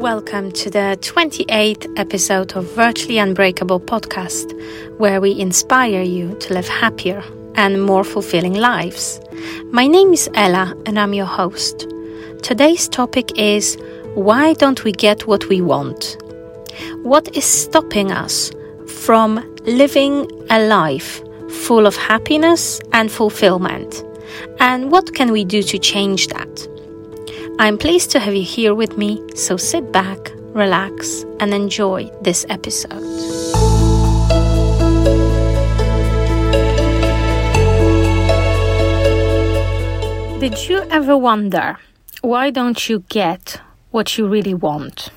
Welcome to the 28th episode of Virtually Unbreakable podcast, where we inspire you to live happier and more fulfilling lives. My name is Ela and I'm your host. Today's topic is why don't we get what we want? What is stopping us from living a life full of happiness and fulfillment? And what can we do to change that? I'm pleased to have you here with me, so sit back, relax, and enjoy this episode. Did you ever wonder why don't you get what you really want?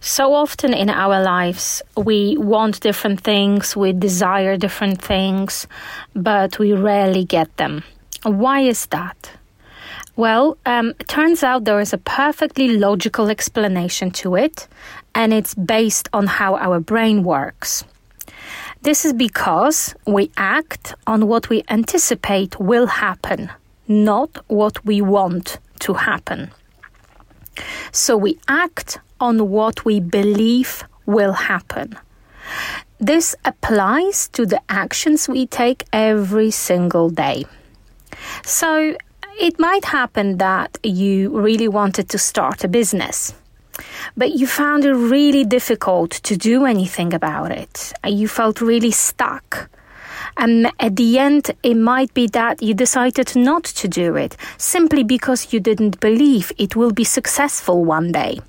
So often in our lives, we want different things, we desire different things, but we rarely get them. Why is that? Well, um, it turns out there is a perfectly logical explanation to it, and it's based on how our brain works. This is because we act on what we anticipate will happen, not what we want to happen. So we act on what we believe will happen. This applies to the actions we take every single day. So it might happen that you really wanted to start a business, but you found it really difficult to do anything about it. You felt really stuck. And at the end, it might be that you decided not to do it simply because you didn't believe it will be successful one day.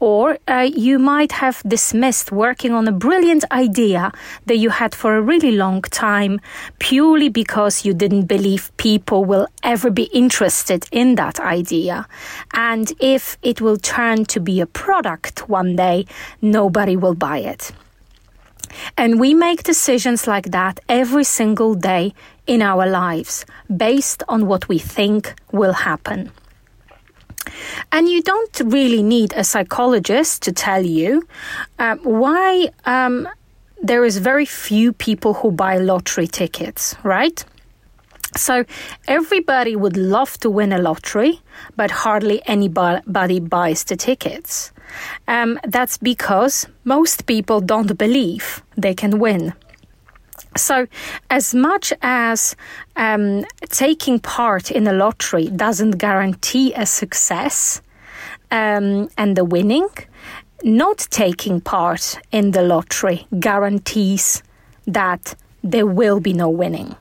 Or uh, you might have dismissed working on a brilliant idea that you had for a really long time purely because you didn't believe people will ever be interested in that idea. And if it will turn to be a product one day, nobody will buy it. And we make decisions like that every single day in our lives based on what we think will happen. And you don't really need a psychologist to tell you uh, why um, there is very few people who buy lottery tickets, right? So everybody would love to win a lottery, but hardly anybody buys the tickets. Um, that's because most people don't believe they can win. So, as much as um, taking part in a lottery doesn't guarantee a success um, and the winning, not taking part in the lottery guarantees that there will be no winning.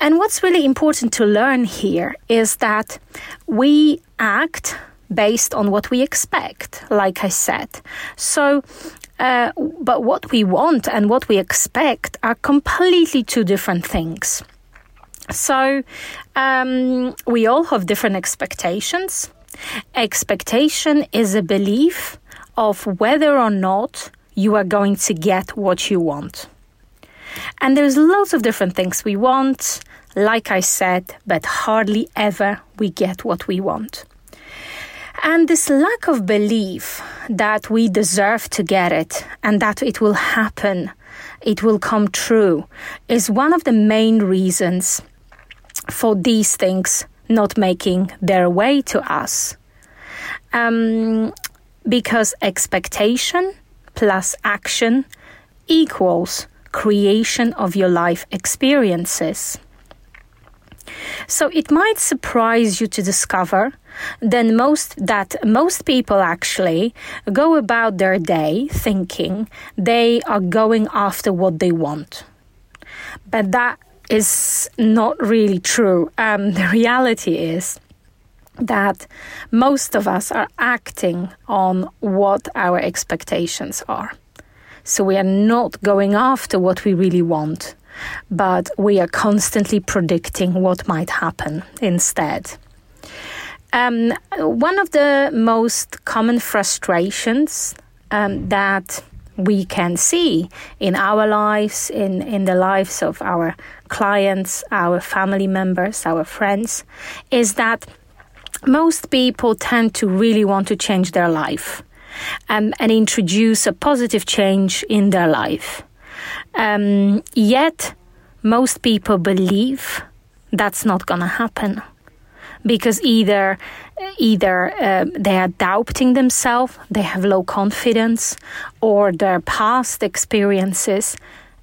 And what's really important to learn here is that we act based on what we expect, like I said. So uh, but what we want and what we expect are completely two different things. So um, we all have different expectations. Expectation is a belief of whether or not you are going to get what you want. And there's lots of different things we want, like I said, but hardly ever we get what we want. And this lack of belief that we deserve to get it and that it will happen, it will come true, is one of the main reasons for these things not making their way to us. Um, because expectation plus action equals creation of your life experiences. So it might surprise you to discover then most that most people actually go about their day thinking they are going after what they want. But that is not really true. Um, the reality is that most of us are acting on what our expectations are. So we are not going after what we really want, but we are constantly predicting what might happen instead. Um, one of the most common frustrations um, that we can see in our lives, in, in the lives of our clients, our family members, our friends, is that most people tend to really want to change their life um, and introduce a positive change in their life. Um, yet, most people believe that's not going to happen because either either uh, they are doubting themselves, they have low confidence, or their past experiences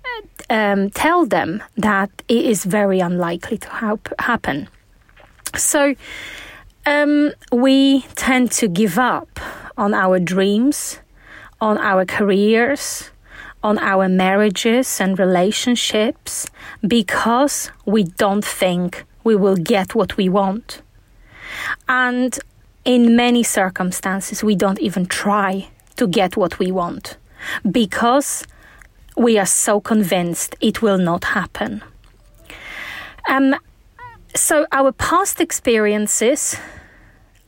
uh, um, tell them that it is very unlikely to hap- happen. So um, we tend to give up on our dreams, on our careers, on our marriages and relationships because we don't think we will get what we want. And in many circumstances, we don't even try to get what we want because we are so convinced it will not happen. Um, so, our past experiences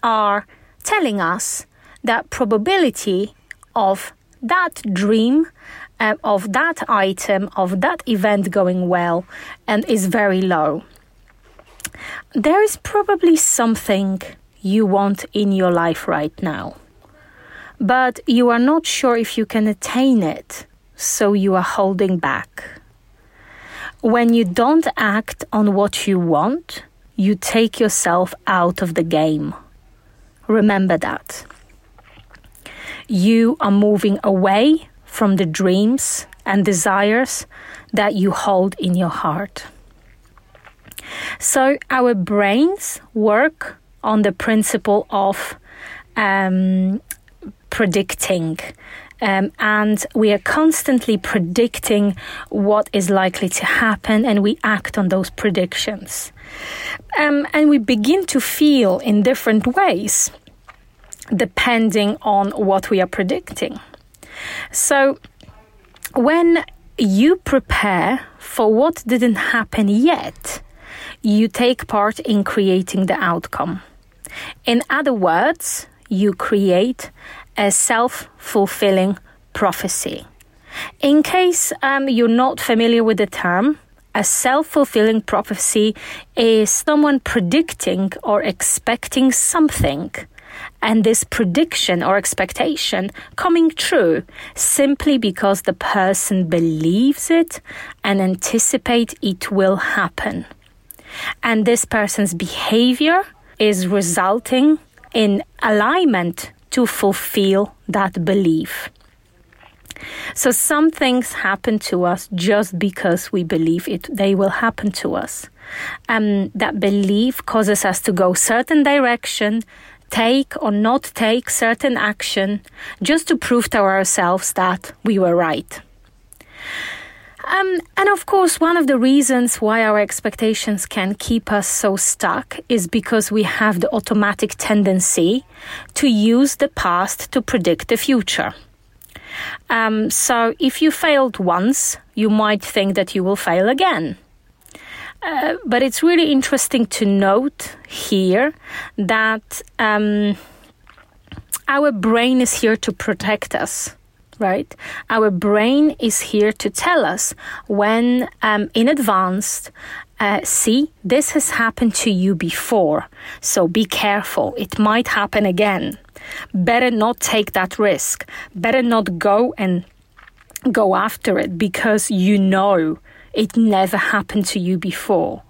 are telling us that probability of that dream uh, of that item of that event going well and is very low there is probably something you want in your life right now, but you are not sure if you can attain it, so you are holding back. When you don't act on what you want, you take yourself out of the game. Remember that. You are moving away from the dreams and desires that you hold in your heart. So our brains work on the principle of um, predicting. Um, and we are constantly predicting what is likely to happen, and we act on those predictions. Um, and we begin to feel in different ways depending on what we are predicting. So, when you prepare for what didn't happen yet, you take part in creating the outcome. In other words, you create a self fulfilling prophecy. In case um, you're not familiar with the term, a self fulfilling prophecy is someone predicting or expecting something, and this prediction or expectation coming true simply because the person believes it and anticipates it will happen and this person's behavior is resulting in alignment to fulfill that belief. So some things happen to us just because we believe it they will happen to us. Um, that belief causes us to go certain direction, take or not take certain action, just to prove to ourselves that we were right. Um, and of course, one of the reasons why our expectations can keep us so stuck is because we have the automatic tendency to use the past to predict the future. Um, so if you failed once, you might think that you will fail again. Uh, but it's really interesting to note here that um, our brain is here to protect us right? Our brain is here to tell us when um, in advance. Uh, see, this has happened to you before, so be careful. It might happen again. Better not take that risk. Better not go and go after it because you know it never happened to you before.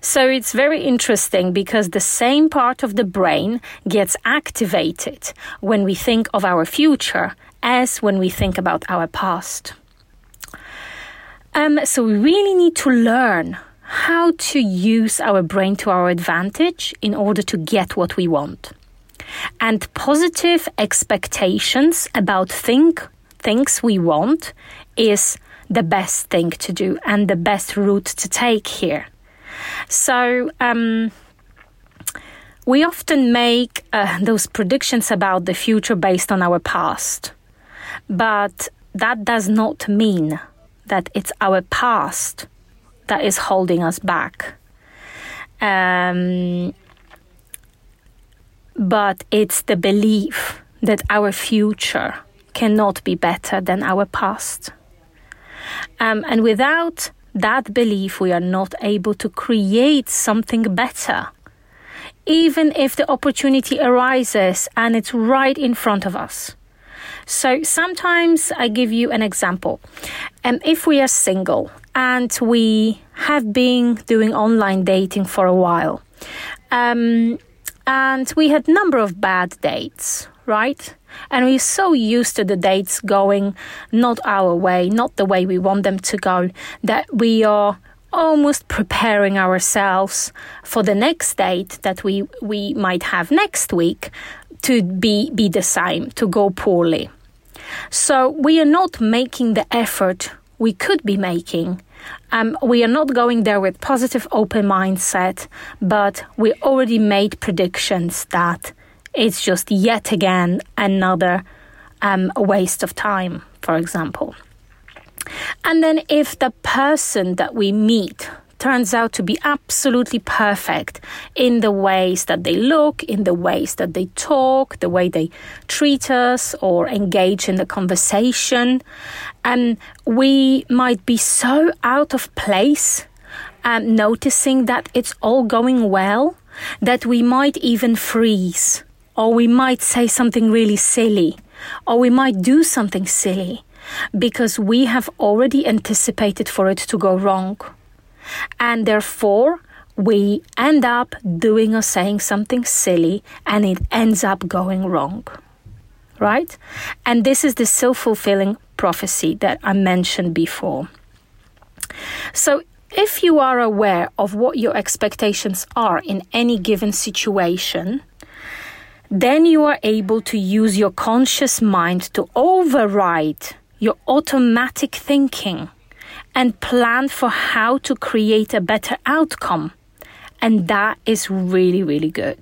So it's very interesting because the same part of the brain gets activated when we think of our future as when we think about our past. Um, so we really need to learn how to use our brain to our advantage in order to get what we want. And positive expectations about think, things we want is the best thing to do and the best route to take here. So, um, we often make uh, those predictions about the future based on our past. But that does not mean that it's our past that is holding us back. Um, but it's the belief that our future cannot be better than our past. Um, and without that belief, we are not able to create something better. Even if the opportunity arises and it's right in front of us. So sometimes I give you an example. Um, if we are single and we have been doing online dating for a while, Um, and we had number of bad dates, right? And we're so used to the dates going not our way, not the way we want them to go, that we are almost preparing ourselves for the next date that we, we might have next week to be, be the same, to go poorly. So we are not making the effort we could be making. Um, we are not going there with positive open mindset, but we already made predictions that it's just yet again another um, waste of time, for example. And then if the person that we meet turns out to be absolutely perfect in the ways that they look, in the ways that they talk, the way they treat us or engage in the conversation. And we might be so out of place um, noticing that it's all going well that we might even freeze or we might say something really silly or we might do something silly because we have already anticipated for it to go wrong. And therefore, we end up doing or saying something silly and it ends up going wrong. Right? And this is the self fulfilling prophecy that I mentioned before. So, if you are aware of what your expectations are in any given situation, then you are able to use your conscious mind to override your automatic thinking and plan for how to create a better outcome. And that is really, really good.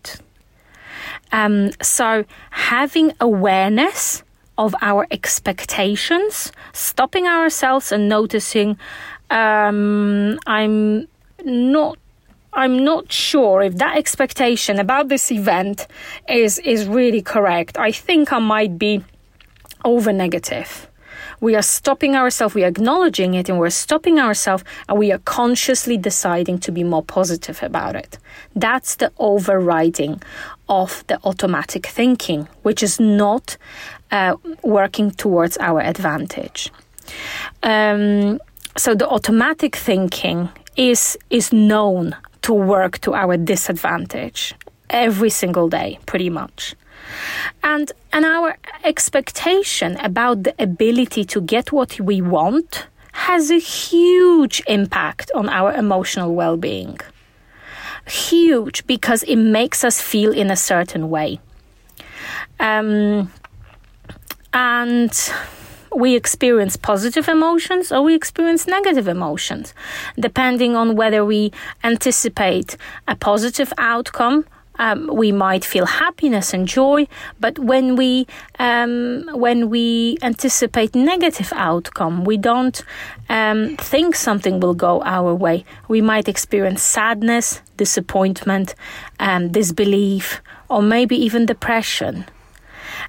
Um, so, having awareness of our expectations, stopping ourselves and noticing, um, I'm not I'm not sure if that expectation about this event is is really correct. I think I might be over negative we are stopping ourselves, we are acknowledging it, and we're stopping ourselves, and we are consciously deciding to be more positive about it. That's the overriding of the automatic thinking, which is not uh, working towards our advantage. Um, so the automatic thinking is is known to work to our disadvantage every single day, pretty much. And, and our expectation about the ability to get what we want has a huge impact on our emotional well being. Huge because it makes us feel in a certain way. Um, and we experience positive emotions or we experience negative emotions, depending on whether we anticipate a positive outcome um, we might feel happiness and joy, but when we um, when we anticipate negative outcome, we don't um, think something will go our way. We might experience sadness, disappointment, um, disbelief, or maybe even depression.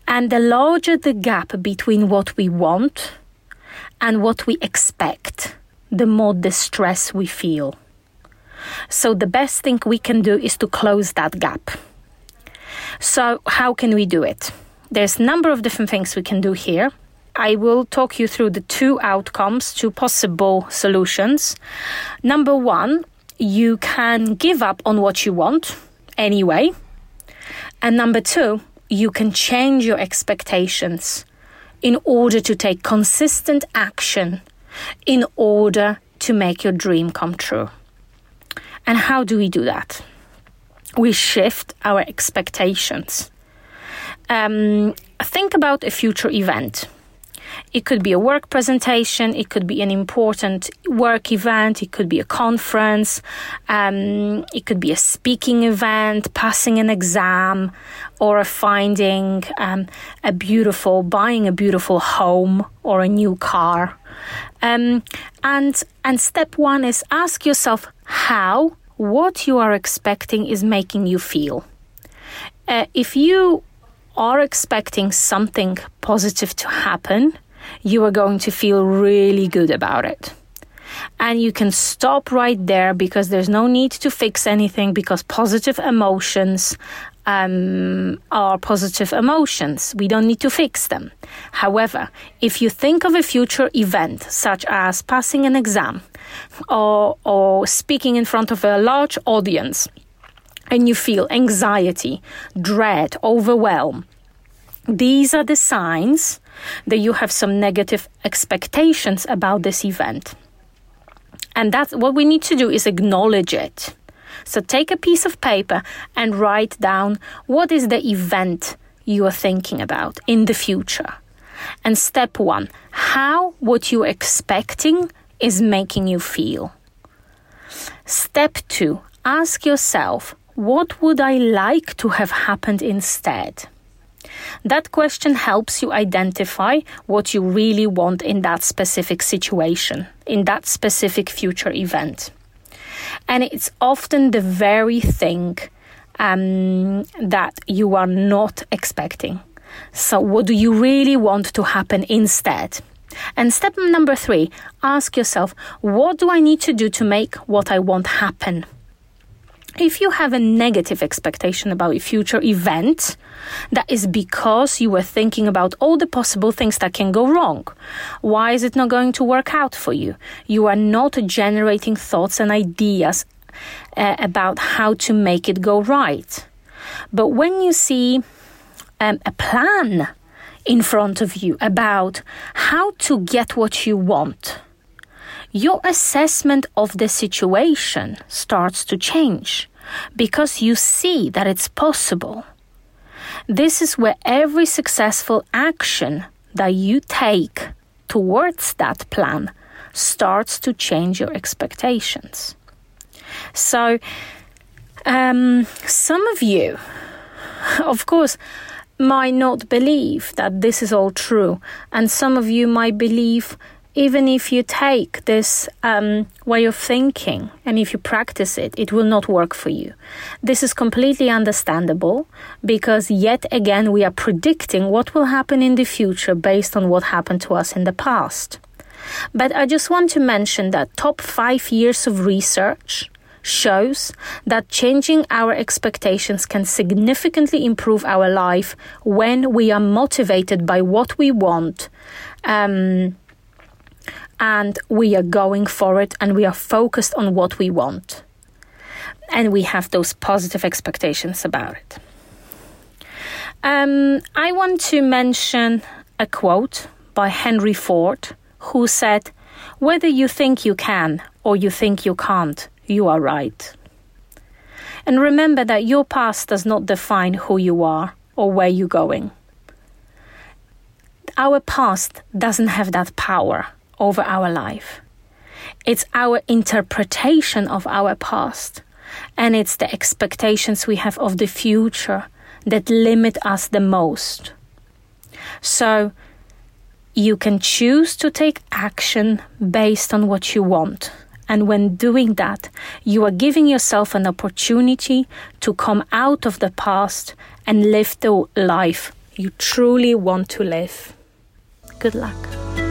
And the larger the gap between what we want and what we expect, the more distress we feel. So the best thing we can do is to close that gap. So how can we do it? There's a number of different things we can do here. I will talk you through the two outcomes, two possible solutions. Number one, you can give up on what you want anyway. And number two, you can change your expectations in order to take consistent action in order to make your dream come true. And how do we do that? We shift our expectations. Um, think about a future event. It could be a work presentation, it could be an important work event, it could be a conference, um, it could be a speaking event, passing an exam, or a finding um, a beautiful, buying a beautiful home or a new car. Um, and and step one is ask yourself how what you are expecting is making you feel. Uh, if you are expecting something positive to happen, you are going to feel really good about it. And you can stop right there because there's no need to fix anything because positive emotions um, are positive emotions. We don't need to fix them. However, if you think of a future event, such as passing an exam or, or speaking in front of a large audience, and you feel anxiety, dread, overwhelm, these are the signs that you have some negative expectations about this event. And that's what we need to do is acknowledge it. So take a piece of paper and write down what is the event you are thinking about in the future. And step one, how what you're expecting is making you feel. Step two, ask yourself, what would I like to have happened instead? That question helps you identify what you really want in that specific situation, in that specific future event. And it's often the very thing um, that you are not expecting. So, what do you really want to happen instead? And step number three ask yourself, what do I need to do to make what I want happen? If you have a negative expectation about a future event, that is because you were thinking about all the possible things that can go wrong. Why is it not going to work out for you? You are not generating thoughts and ideas uh, about how to make it go right. But when you see um, a plan in front of you about how to get what you want, your assessment of the situation starts to change because you see that it's possible. This is where every successful action that you take towards that plan starts to change your expectations. So, um, some of you, of course, might not believe that this is all true, and some of you might believe even if you take this um, way of thinking and if you practice it, it will not work for you. This is completely understandable because, yet again, we are predicting what will happen in the future based on what happened to us in the past. But I just want to mention that top five years of research shows that changing our expectations can significantly improve our life when we are motivated by what we want. Um, and we are going for it and we are focused on what we want. And we have those positive expectations about it. Um, I want to mention a quote by Henry Ford who said, Whether you think you can or you think you can't, you are right. And remember that your past does not define who you are or where you're going. Our past doesn't have that power over our life. It's our interpretation of our past, and it's the expectations we have of the future that limit us the most. So, you can choose to take action based on what you want. And when doing that, you are giving yourself an opportunity to come out of the past and live the life you truly want to live. Good luck.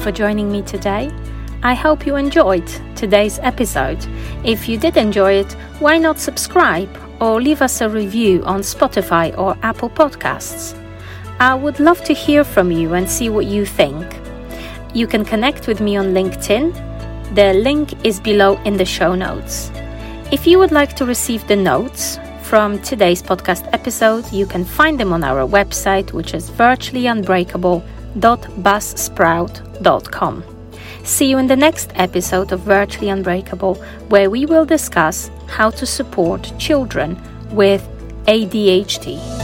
For joining me today. I hope you enjoyed today's episode. If you did enjoy it, why not subscribe or leave us a review on Spotify or Apple Podcasts? I would love to hear from you and see what you think. You can connect with me on LinkedIn. The link is below in the show notes. If you would like to receive the notes from today's podcast episode, you can find them on our website, which is virtuallyunbreakable.buzzsprout.com. See you in the next episode of Virtually Unbreakable, where we will discuss how to support children with ADHD.